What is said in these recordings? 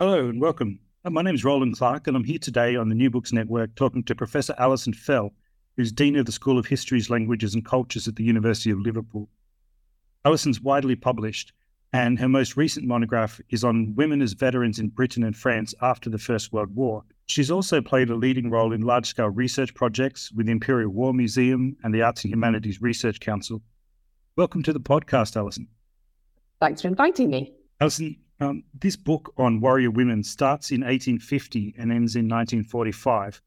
Hello and welcome. Uh, my name is Roland Clark, and I'm here today on the New Books Network talking to Professor Alison Fell, who's Dean of the School of Histories, Languages and Cultures at the University of Liverpool. Alison's widely published, and her most recent monograph is on women as veterans in Britain and France after the First World War. She's also played a leading role in large scale research projects with the Imperial War Museum and the Arts and Humanities Research Council. Welcome to the podcast, Alison. Thanks for inviting me. Alison, um, this book on warrior women starts in 1850 and ends in 1945.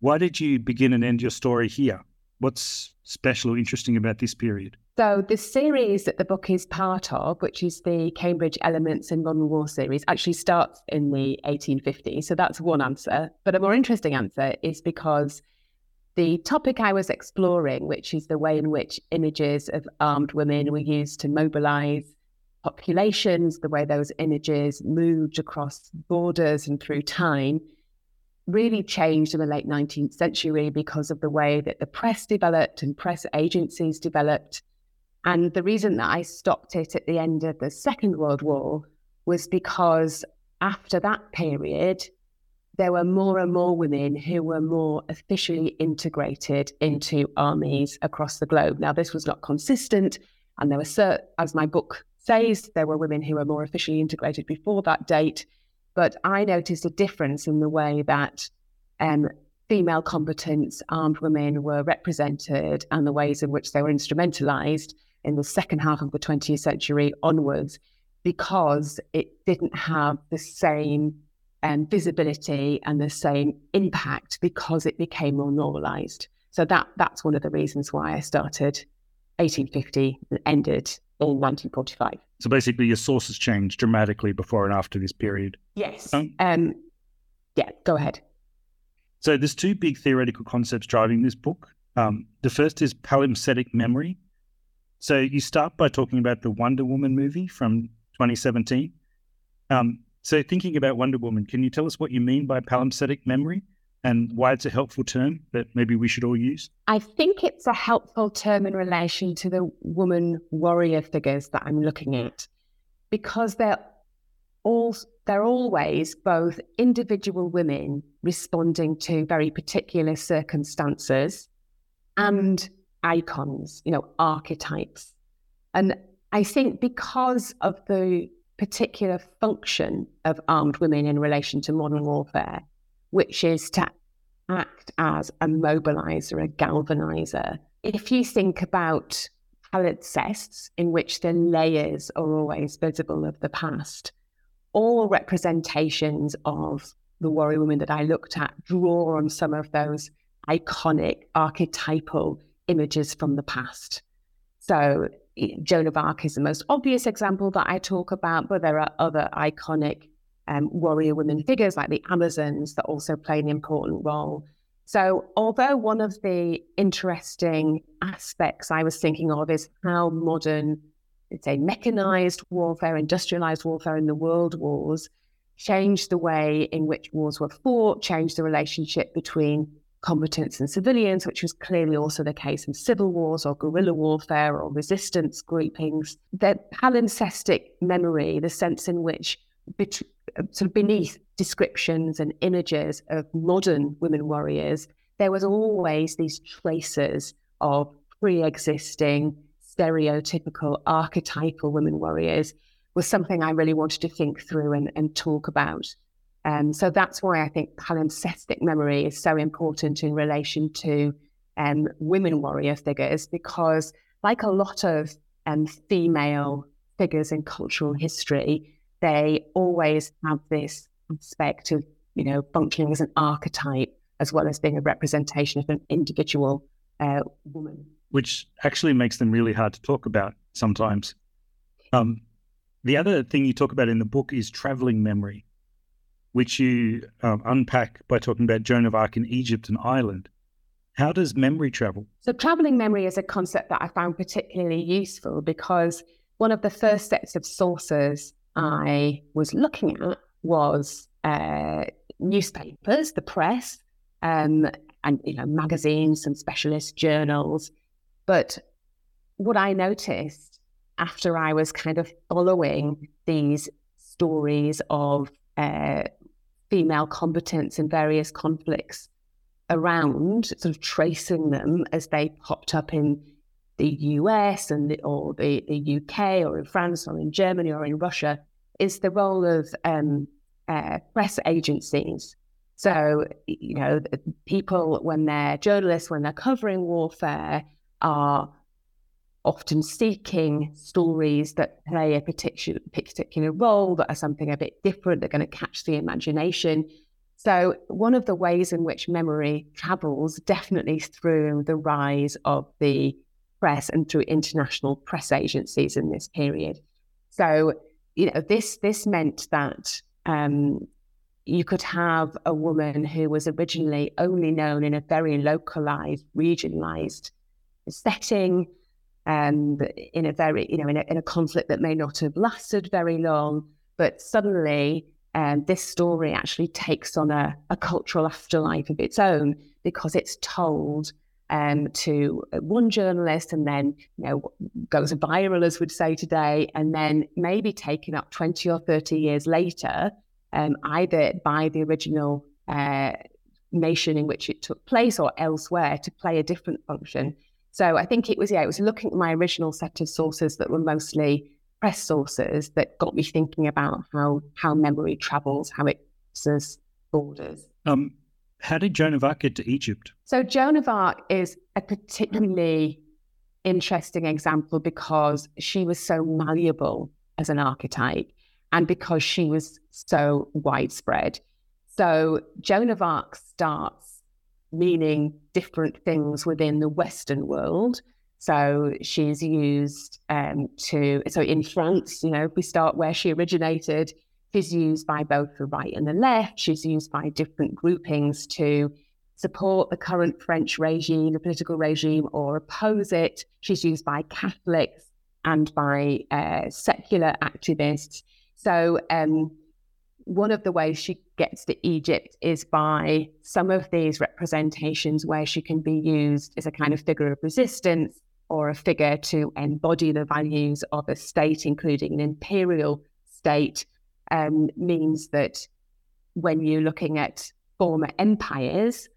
Why did you begin and end your story here? What's special or interesting about this period? So, the series that the book is part of, which is the Cambridge Elements in Modern War series, actually starts in the 1850s. So, that's one answer. But a more interesting answer is because the topic I was exploring, which is the way in which images of armed women were used to mobilize populations, the way those images moved across borders and through time, really changed in the late 19th century because of the way that the press developed and press agencies developed. And the reason that I stopped it at the end of the Second World War was because after that period, there were more and more women who were more officially integrated into armies across the globe. Now, this was not consistent, and there were, certain, as my book says there were women who were more officially integrated before that date, but I noticed a difference in the way that um, female combatants, armed women were represented and the ways in which they were instrumentalized in the second half of the 20th century onwards because it didn't have the same um, visibility and the same impact because it became more normalized. So that that's one of the reasons why I started 1850 and ended in 1945. So basically, your sources changed dramatically before and after this period. Yes. Um, um, yeah, go ahead. So there's two big theoretical concepts driving this book. Um, the first is palimpsestic memory. So you start by talking about the Wonder Woman movie from 2017. Um, so thinking about Wonder Woman, can you tell us what you mean by palimpsestic memory? And why it's a helpful term that maybe we should all use? I think it's a helpful term in relation to the woman warrior figures that I'm looking at because they're all they're always both individual women responding to very particular circumstances and icons, you know, archetypes. And I think because of the particular function of armed women in relation to modern warfare, which is to act as a mobilizer, a galvanizer. If you think about palimpsests in which the layers are always visible of the past, all representations of the warrior woman that I looked at draw on some of those iconic archetypal images from the past. So eh, Joan of Arc is the most obvious example that I talk about, but there are other iconic um, warrior women figures like the Amazons that also play an important role. So, although one of the interesting aspects I was thinking of is how modern, let's say, mechanized warfare, industrialized warfare in the world wars changed the way in which wars were fought, changed the relationship between combatants and civilians, which was clearly also the case in civil wars or guerrilla warfare or resistance groupings. That palimpsestic memory, the sense in which bet- sort of beneath descriptions and images of modern women warriors, there was always these traces of pre-existing stereotypical archetypal women warriors was something I really wanted to think through and, and talk about. Um, so that's why I think palimpsestic memory is so important in relation to um, women warrior figures, because like a lot of um, female figures in cultural history, they always have this aspect of, you know, functioning as an archetype as well as being a representation of an individual uh, woman. Which actually makes them really hard to talk about sometimes. Um, The other thing you talk about in the book is traveling memory, which you um, unpack by talking about Joan of Arc in Egypt and Ireland. How does memory travel? So, traveling memory is a concept that I found particularly useful because one of the first sets of sources I was looking at was uh, newspapers, the press, um, and you know magazines, some specialist journals. But what I noticed after I was kind of following these stories of uh, female combatants in various conflicts around, sort of tracing them as they popped up in the US and the, or the, the UK or in France or in Germany or in Russia, is the role of um, uh, press agencies. So, you know, people, when they're journalists, when they're covering warfare, are often seeking stories that play a particular, particular role, that are something a bit different, they're going to catch the imagination. So, one of the ways in which memory travels definitely through the rise of the press and through international press agencies in this period. So, you know, this this meant that um, you could have a woman who was originally only known in a very localized, regionalized setting, and um, in a very, you know, in a, in a conflict that may not have lasted very long, but suddenly um, this story actually takes on a, a, cultural afterlife of its own because it's told um, to one journalist and then you know goes viral, as we'd say today, and then maybe taken up 20 or 30 years later, um, either by the original uh, nation in which it took place or elsewhere to play a different function. So I think it was, yeah, it was looking at my original set of sources that were mostly press sources that got me thinking about how how memory travels, how it crosses borders. Um, how did Joan of Arc get to Egypt? So Joan of Arc is a particularly interesting example because she was so malleable as an archetype and because she was so widespread. So Joan of Arc starts meaning different things within the Western world. So she's used um, to, so in France, you know, we start where she originated. She's used by both the right and the left. She's used by different groupings to support the current French regime, the political regime, or oppose it. She's used by Catholics and by uh, secular activists. So, um, one of the ways she gets to Egypt is by some of these representations where she can be used as a kind of figure of resistance or a figure to embody the values of a state, including an imperial state, um, means that when you're looking at former empires,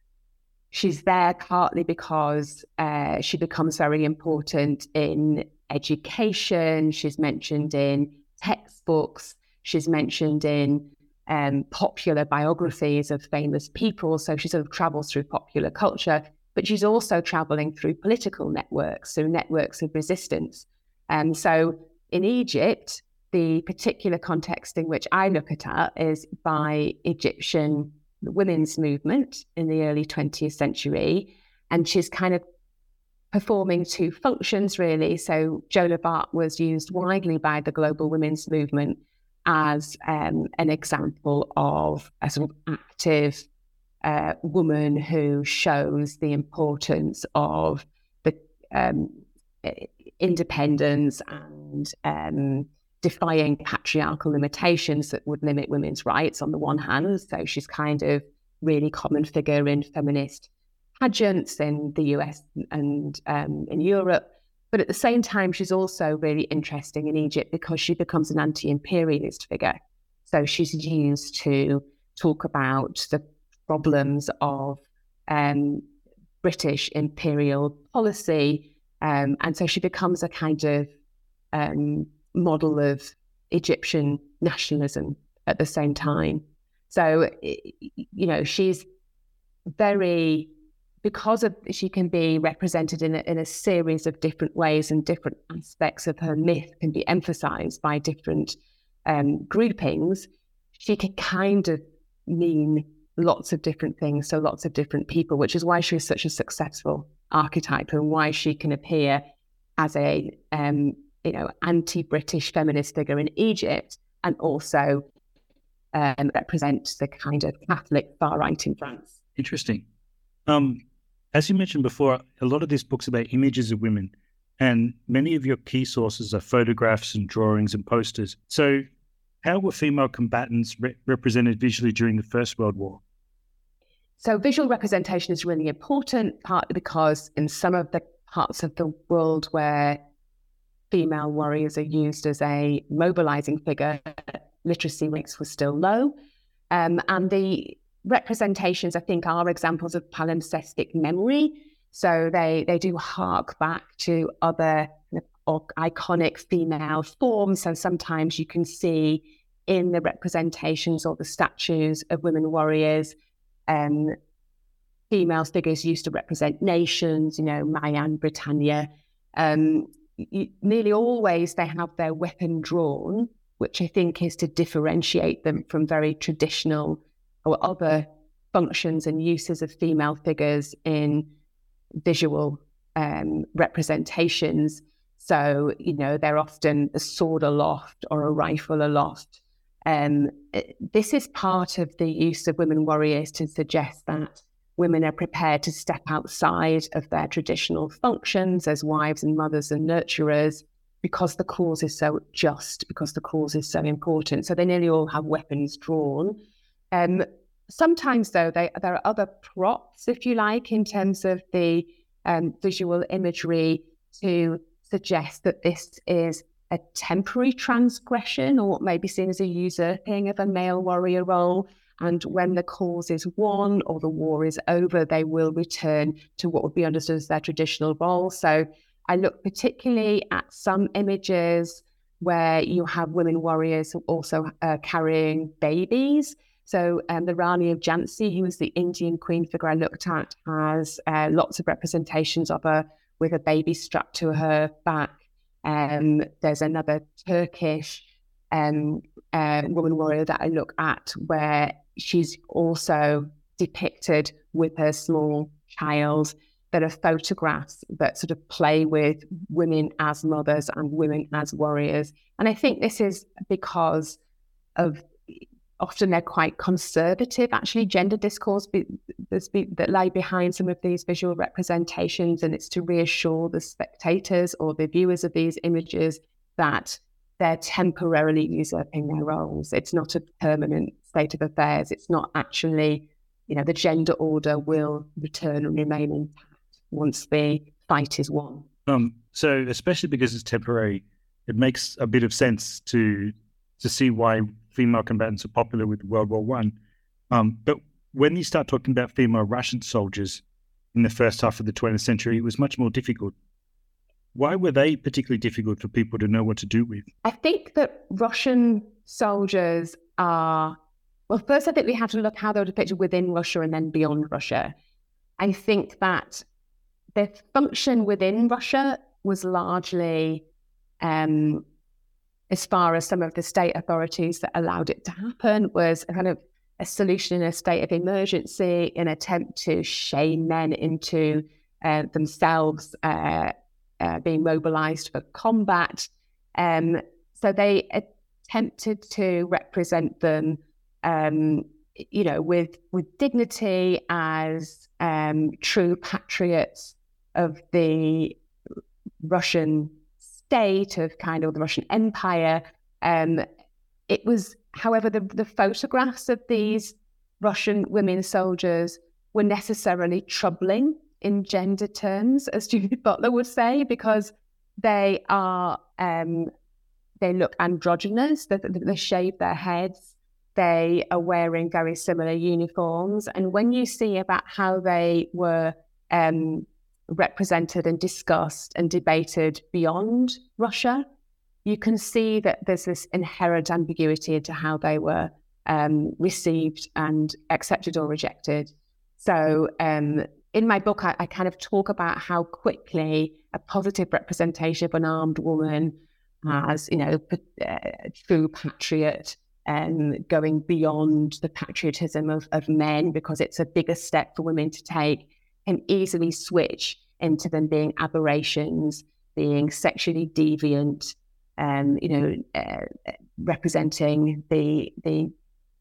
she's there partly because uh, she becomes very important in education. She's mentioned in textbooks. She's mentioned in um, popular biographies of famous people. So she sort of travels through popular culture but she's also traveling through political networks, so networks of resistance. And so in Egypt, the particular context in which I look at her is by Egyptian women's movement in the early 20th century. And she's kind of performing two functions, really. So Joan of Arc was used widely by the global women's movement as um, an example of a sort of active uh, woman who shows the importance of the um, independence and um, defying patriarchal limitations that would limit women's rights on the one hand. So she's kind of really common figure in feminist pageants in the US and um, in Europe. But at the same time, she's also really interesting in Egypt because she becomes an anti imperialist figure. So she's used to talk about the problems of um, British imperial policy. Um, and so she becomes a kind of um, model of Egyptian nationalism at the same time. So, you know, she's very, because of she can be represented in a, in a series of different ways and different aspects of her myth can be emphasized by different um, groupings, she can kind of mean lots of different things, to lots of different people, which is why she such a successful archetype and why she can appear as a um, you know, anti-British feminist figure in Egypt, and also um, represent the kind of Catholic far right in France. Interesting. Um, as you mentioned before, a lot of these books about images of women, and many of your key sources are photographs and drawings and posters. So, how were female combatants re- represented visually during the First World War? So, visual representation is really important, partly because in some of the parts of the world where female warriors are used as a mobilizing figure, literacy rates were still low. Um, and the representations, I think, are examples of palimpsestic memory. So they, they do hark back to other or iconic female forms. So sometimes you can see in the representations or the statues of women warriors, um, female figures used to represent nations, you know, Marianne, Britannia. Um, you, nearly always they have their weapon drawn, which I think is to differentiate them from very traditional or other functions and uses of female figures in visual um, representations. So, you know, they're often a sword aloft or a rifle aloft. Um, this is part of the use of women warriors to suggest that women are prepared to step outside of their traditional functions as wives and mothers and nurturers because the cause is so just, because the cause is so important. So they nearly all have weapons drawn. Um, sometimes, though, they, there are other props, if you like, in terms of the um, visual imagery to suggest that this is a temporary transgression or what may be seen as a usurping of a male warrior role. And when the cause is won or the war is over, they will return to what would be understood as their traditional role. So I look particularly at some images where you have women warriors also uh, carrying babies. So um, the Rani of Jhansi, who was the Indian queen figure I looked at, has uh, lots of representations of her with a baby strapped to her back. Um, there's another Turkish um, uh, woman warrior that I look at where she's also depicted with her small child. There are photographs that sort of play with women as mothers and women as warriors. And I think this is because of often they're quite conservative, actually, gender discourse be, be, that lie behind some of these visual representations. And it's to reassure the spectators or the viewers of these images that they're temporarily usurping their roles. It's not a permanent state of affairs. It's not actually, you know, the gender order will return and remain intact once the fight is won. Um, so, especially because it's temporary, it makes a bit of sense to to see why female combatants are popular with World War One. Um, but when you start talking about female Russian soldiers in the first half of the 20th century, it was much more difficult. Why were they particularly difficult for people to know what to do with? I think that Russian soldiers are, well, first, I think we have to look how they were depicted within Russia and then beyond Russia. I think that their function within Russia was largely, um, as far as some of the state authorities that allowed it to happen, was kind of a solution in a state of emergency, an attempt to shame men into uh, themselves uh, uh, being mobilized for combat. Um, so they attempted to represent them, um, you know, with with dignity as um, true patriots of the Russian state, of kind of the Russian Empire. Um, it was, however, the, the photographs of these Russian women soldiers were necessarily troubling in gender terms, as Judith Butler would say, because they are um, they look androgynous. They, they shave their heads. They are wearing very similar uniforms, and when you see about how they were um, represented and discussed and debated beyond Russia, you can see that there's this inherent ambiguity into how they were um, received and accepted or rejected. So um, in my book, I, I, kind of talk about how quickly a positive representation of an armed woman as, you know, a uh, true patriot um, going beyond the patriotism of, of men because it's a bigger step for women to take can easily switch into them being aberrations being sexually deviant, um, you know, uh, representing the the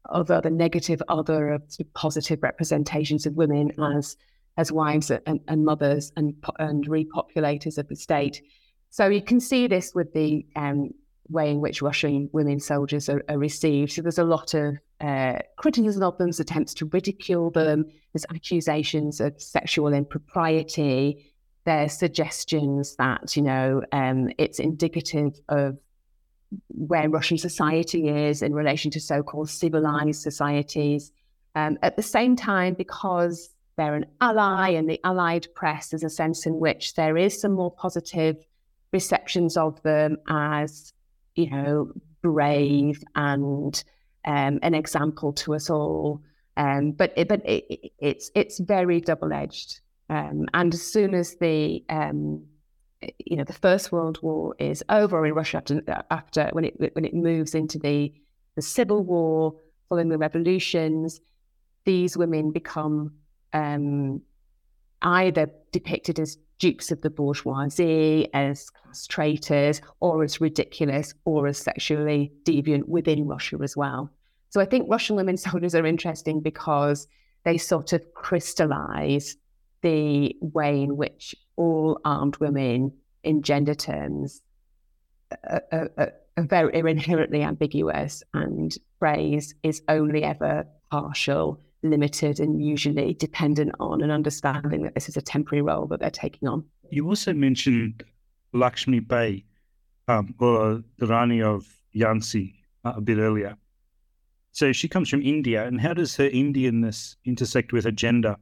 other, the negative other of positive representations of women as as wives and, and mothers and and repopulators of the state. So you can see this with the um, way in which Russian women soldiers are, are received. So there's a lot of uh, criticism of them, attempts to ridicule them. There's accusations of sexual impropriety. There's suggestions that you know um, it's indicative of where Russian society is in relation to so-called civilized societies. Um, at the same time, because they're an ally and the allied press, there's a sense in which there is some more positive receptions of them as, you know, brave and um, an example to us all. Um, but it, but it, it's it's very double edged. Um, and as soon as the um, you know the First World War is over in Russia after, after when it when it moves into the the Civil War following the revolutions, these women become um, either depicted as dupes of the bourgeoisie, as class traitors, or as ridiculous, or as sexually deviant within Russia as well. So I think Russian women soldiers are interesting because they sort of crystallize the way in which all armed women, in gender terms, are, are, are very inherently ambiguous, and praise is only ever partial limited and usually dependent on an understanding that this is a temporary role that they're taking on. You also mentioned Lakshmi Bai, um, or the Rani of Jhansi, uh, a bit earlier. So she comes from India, and how does her Indianness intersect with her gender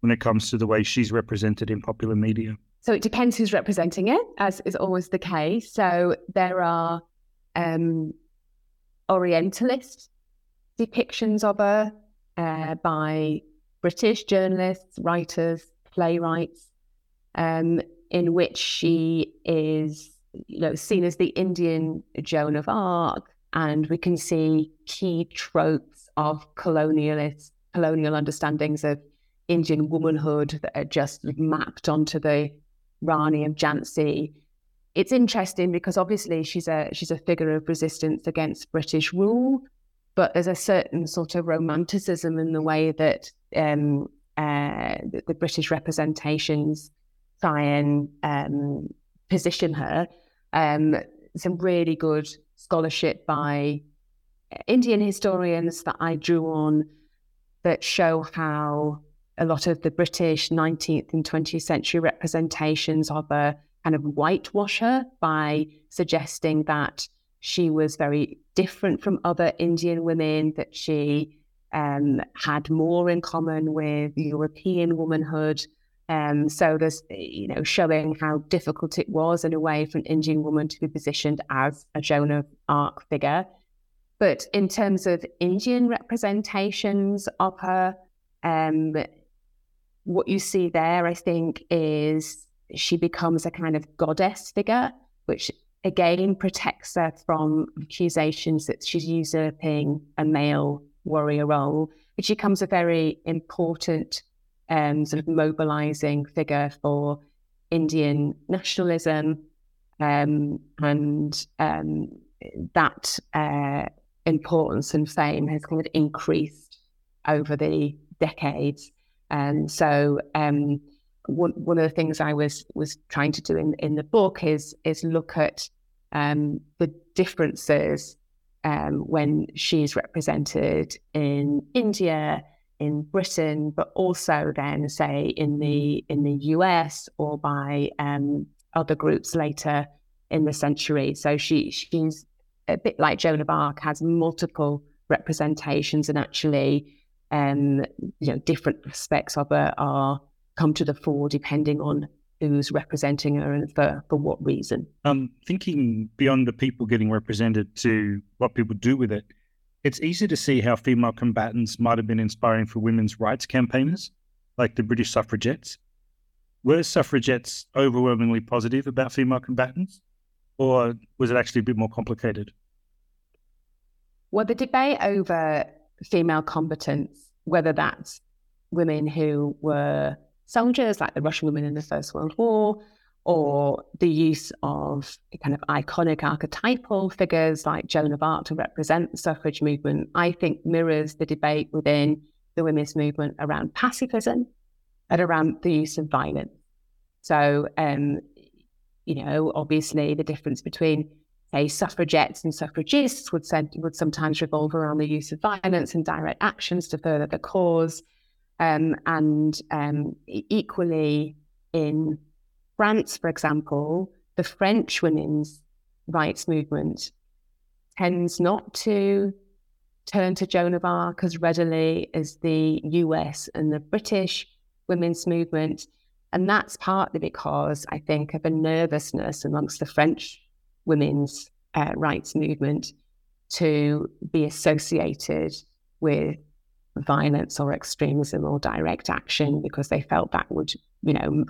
when it comes to the way she's represented in popular media? So it depends who's representing it, as is always the case. So there are um, Orientalist depictions of her uh, by British journalists, writers, playwrights, um, in which she is you know, seen as the Indian Joan of Arc, and we can see key tropes of colonialist colonial understandings of Indian womanhood that are just mapped onto the Rani of Jhansi. It's interesting because obviously she's a she's a figure of resistance against British rule, but there's a certain sort of romanticism in the way that um, uh, the, the, British representations try and um, position her. Um, some really good scholarship by Indian historians that I drew on that show how a lot of the British 19th and 20th century representations of a kind of whitewash her by suggesting that she was very different from other Indian women, that she um, had more in common with European womanhood. Um, so there's, you know, showing how difficult it was in a way for an Indian woman to be positioned as a Joan of Arc figure. But in terms of Indian representations of her, um, what you see there, I think, is she becomes a kind of goddess figure, which again protects her from accusations that she's usurping a male warrior role, but she becomes a very important um, sort of mobilizing figure for Indian nationalism. Um, and um, that uh, importance and fame has kind of increased over the decades. And so, um, one, one of the things I was was trying to do in, in the book is is look at um, the differences um, when she's represented in India, in Britain, but also then say in the in the US or by um, other groups later in the century. So she she's a bit like Joan of Arc, has multiple representations, and actually, um, you know, different aspects of her are come to the fore depending on who's representing her and for, for what reason. Um, thinking beyond the people getting represented to what people do with it, it's easy to see how female combatants might have been inspiring for women's rights campaigners, like the British suffragettes. Were suffragettes overwhelmingly positive about female combatants, or was it actually a bit more complicated? Well, the debate over female combatants, whether that's women who were soldiers, like the Russian women in the First World War, or the use of kind of iconic archetypal figures like Joan of Arc to represent the suffrage movement, I think mirrors the debate within the women's movement around pacifism and around the use of violence. So, um, you know, obviously the difference between say suffragettes and suffragists would said would sometimes revolve around the use of violence and direct actions to further the cause, um, and um, equally in France, for example, the French women's rights movement tends not to turn to Joan of Arc as readily as the US and the British women's movement. And that's partly because I think of a nervousness amongst the French women's uh, rights movement to be associated with violence or extremism or direct action because they felt that would, you know,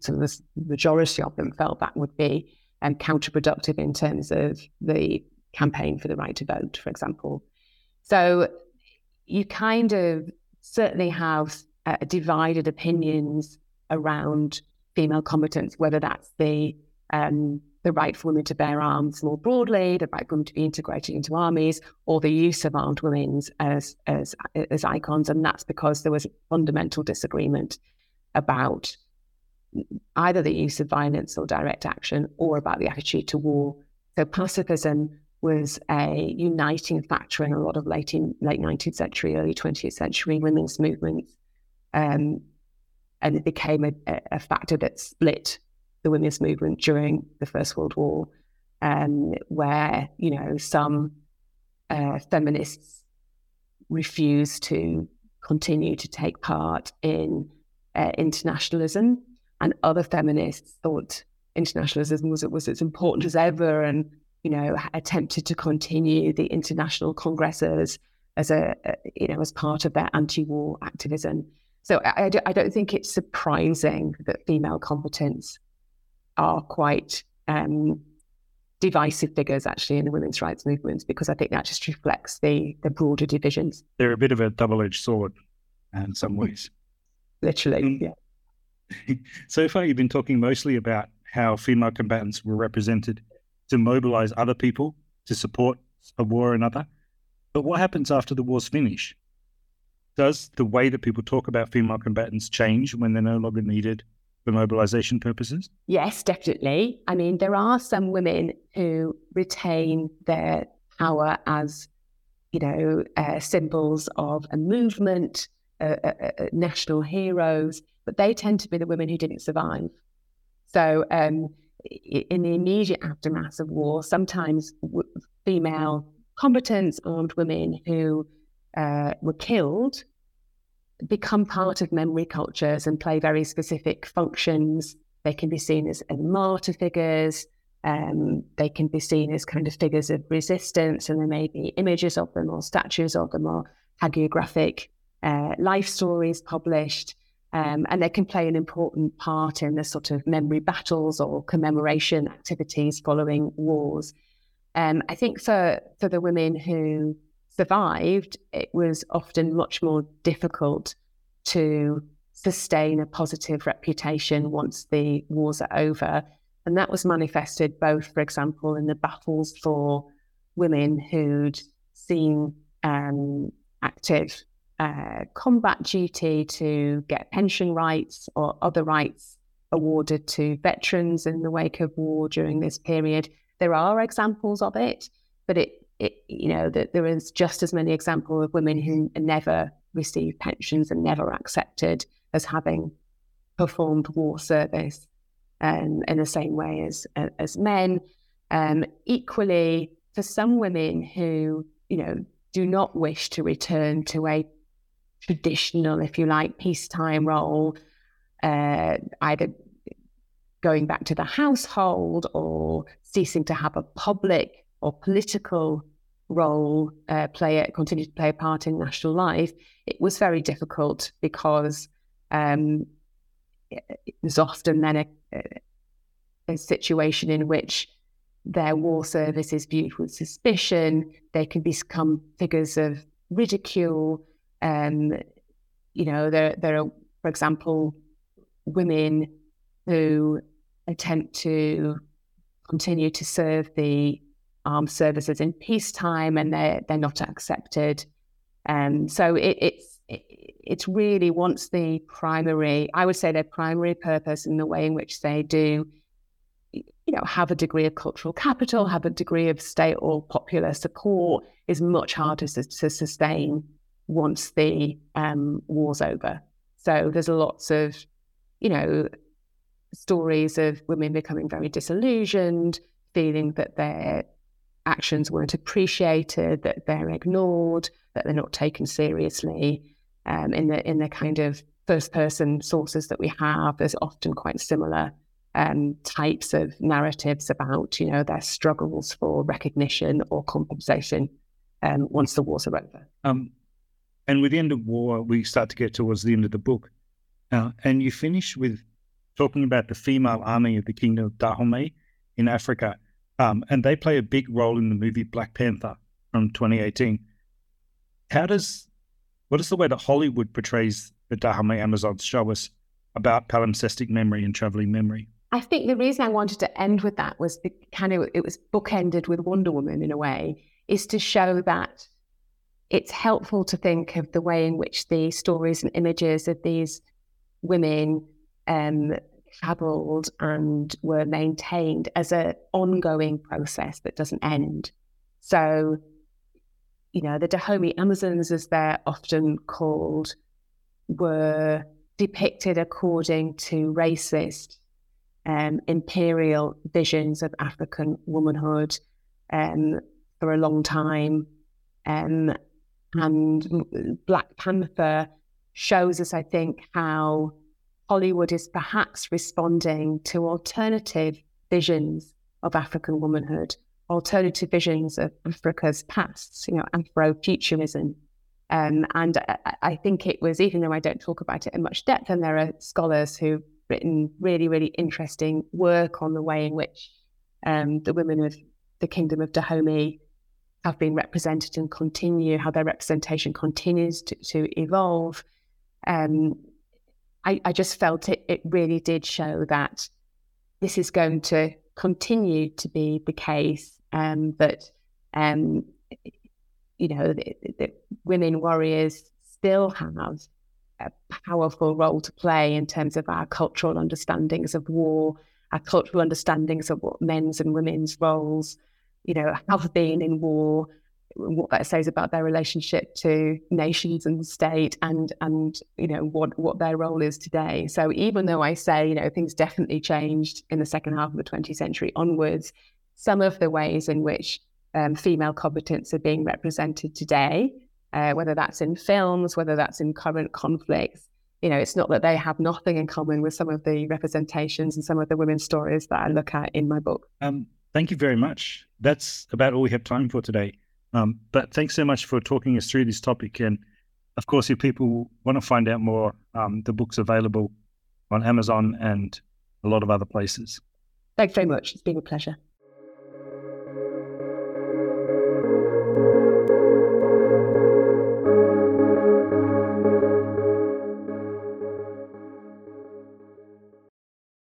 sort of the majority of them felt that would be um, counterproductive in terms of the campaign for the right to vote, for example. So you kind of certainly have uh, divided opinions around female combatants, whether that's the um, the right for women to bear arms more broadly, the right for women to be integrated into armies, or the use of armed women as as as icons, and that's because there was a fundamental disagreement about either the use of violence or direct action, or about the attitude to war. So pacifism was a uniting factor in a lot of late in, late 19th century, early 20th century women's movements, um, and it became a, a factor that split the women's movement during the First World War, um, where you know some uh, feminists refused to continue to take part in uh, internationalism, and other feminists thought internationalism was was as important as ever, and you know attempted to continue the international congresses as a, a you know as part of their anti-war activism. So I, I, don't think it's surprising that female combatants are quite um, divisive figures actually in the women's rights movement because I think that just reflects the the broader divisions. They're a bit of a double edged sword in some ways. Literally, mm. yeah. so far, you've been talking mostly about how female combatants were represented to mobilize other people to support a war or another. But what happens after the war's finished? Does the way that people talk about female combatants change when they're no longer needed for mobilization purposes? Yes, definitely. I mean, there are some women who retain their power as, you know, uh, symbols of a movement, uh, uh, uh national heroes, but they tend to be the women who didn't survive. So, um, in the immediate aftermath of war, sometimes w- female combatants, armed women who uh, were killed become part of memory cultures and play very specific functions. They can be seen as, as martyr figures. Um, they can be seen as kind of figures of resistance, and there may be images of them or statues of them or hagiographic uh, life stories published. Um, and they can play an important part in the sort of memory battles or commemoration activities following wars. Um, I think for for the women who survived, it was often much more difficult to sustain a positive reputation once the wars are over. And that was manifested both, for example, in the battles for women who'd seen um, active uh, combat duty to get pension rights or other rights awarded to veterans in the wake of war during this period. There are examples of it, but it it, you know, that there is just as many examples of women who never received pensions and never accepted as having performed war service um, in the same way as as men. Um, equally, for some women who, you know, do not wish to return to a traditional, if you like, peacetime role, uh, either going back to the household or ceasing to have a public or political role uh, play it, continue to play a part in national life, it was very difficult because um, it was often then a, a, situation in which their war service is viewed with suspicion. They can become figures of ridicule. Um, you know, there there are, for example, women who attempt to continue to serve the armed services in peacetime, and they're they're not accepted. Um, so it, it's it, it's really once the primary, I would say their primary purpose in the way in which they do, you know, have a degree of cultural capital, have a degree of state or popular support is much harder to, to sustain once the um, war's over. So there's lots of, you know, stories of women becoming very disillusioned, feeling that their actions weren't appreciated, that they're ignored, that they're not taken seriously. Um, in the in the kind of first person sources that we have, there's often quite similar um, types of narratives about you know their struggles for recognition or compensation um, once the wars are over. Um, and with the end of war, we start to get towards the end of the book, uh, and you finish with talking about the female army of the Kingdom of Dahomey in Africa. Um, and they play a big role in the movie Black Panther from 2018. How does, what is the way that Hollywood portrays the Dahomey Amazons show us about palimpsestic memory and traveling memory? I think the reason I wanted to end with that was the kind of, it was bookended with Wonder Woman in a way, is to show that it's helpful to think of the way in which the stories and images of these women um, traveled and were maintained as an ongoing process that doesn't end. So, you know, the Dahomey Amazons, as they're often called, were depicted according to racist um, imperial visions of African womanhood um, for a long time. Um, and Black Panther shows us, I think, how Hollywood is perhaps responding to alternative visions of African womanhood, alternative visions of Africa's past, you know, Afrofuturism. Um, and I, I, think it was, even though I don't talk about it in much depth, and there are scholars who've written really, really interesting work on the way in which um, the women of the Kingdom of Dahomey have been represented and continue, how their representation continues to, to evolve. Um, I, I just felt it, it really did show that this is going to continue to be the case, um, that, um, you know, that women warriors still have a powerful role to play in terms of our cultural understandings of war, our cultural understandings of what men's and women's roles, you know, have been in war, what that says about their relationship to nations and state and and you know what what their role is today. So even though i say you know things definitely changed in the second half of the 20th century onwards some of the ways in which um, female combatants are being represented today uh, whether that's in films whether that's in current conflicts you know it's not that they have nothing in common with some of the representations and some of the women's stories that i look at in my book. Um, thank you very much. That's about all we have time for today um, but thanks so much for talking us through this topic. And of course, if people want to find out more, um, the book's available on Amazon and a lot of other places. Thanks very much. It's been a pleasure.